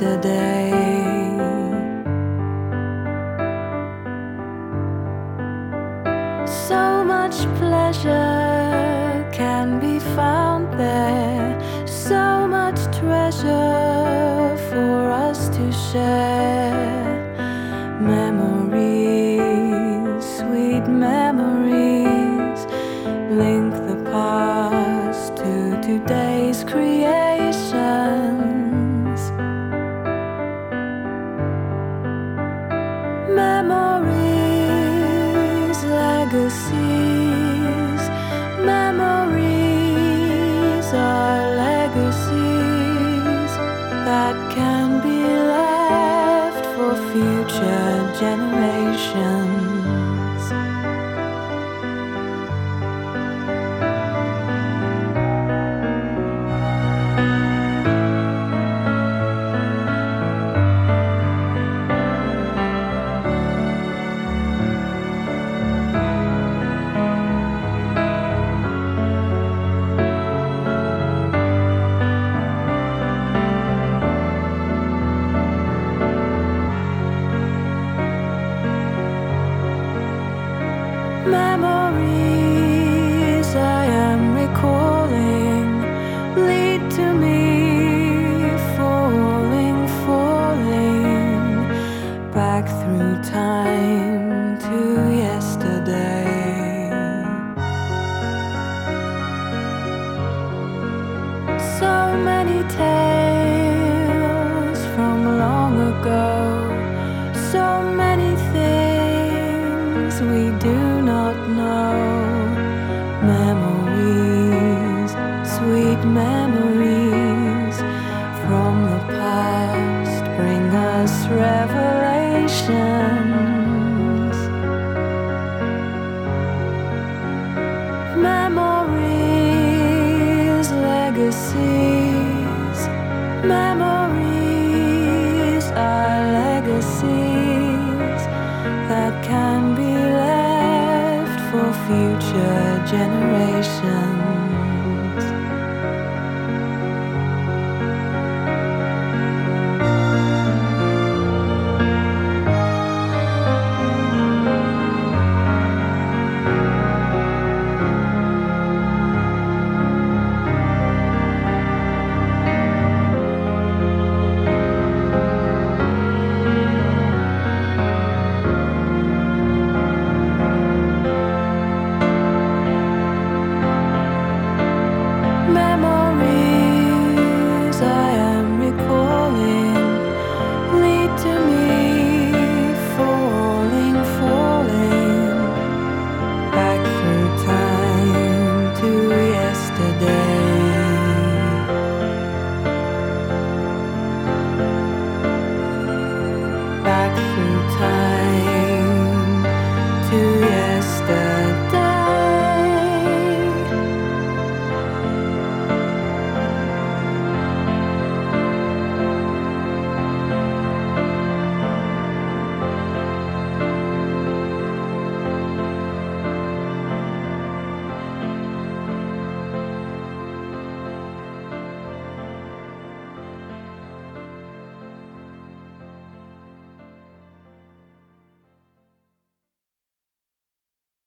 yesterday. So much pleasure can be found there, so much treasure for us to share. Memories, legacies, memories are legacies that can be left for future generations. Memories I am recalling lead to me do not know. Memories, sweet memories from the past bring us revelations. Memories, legacies, memories can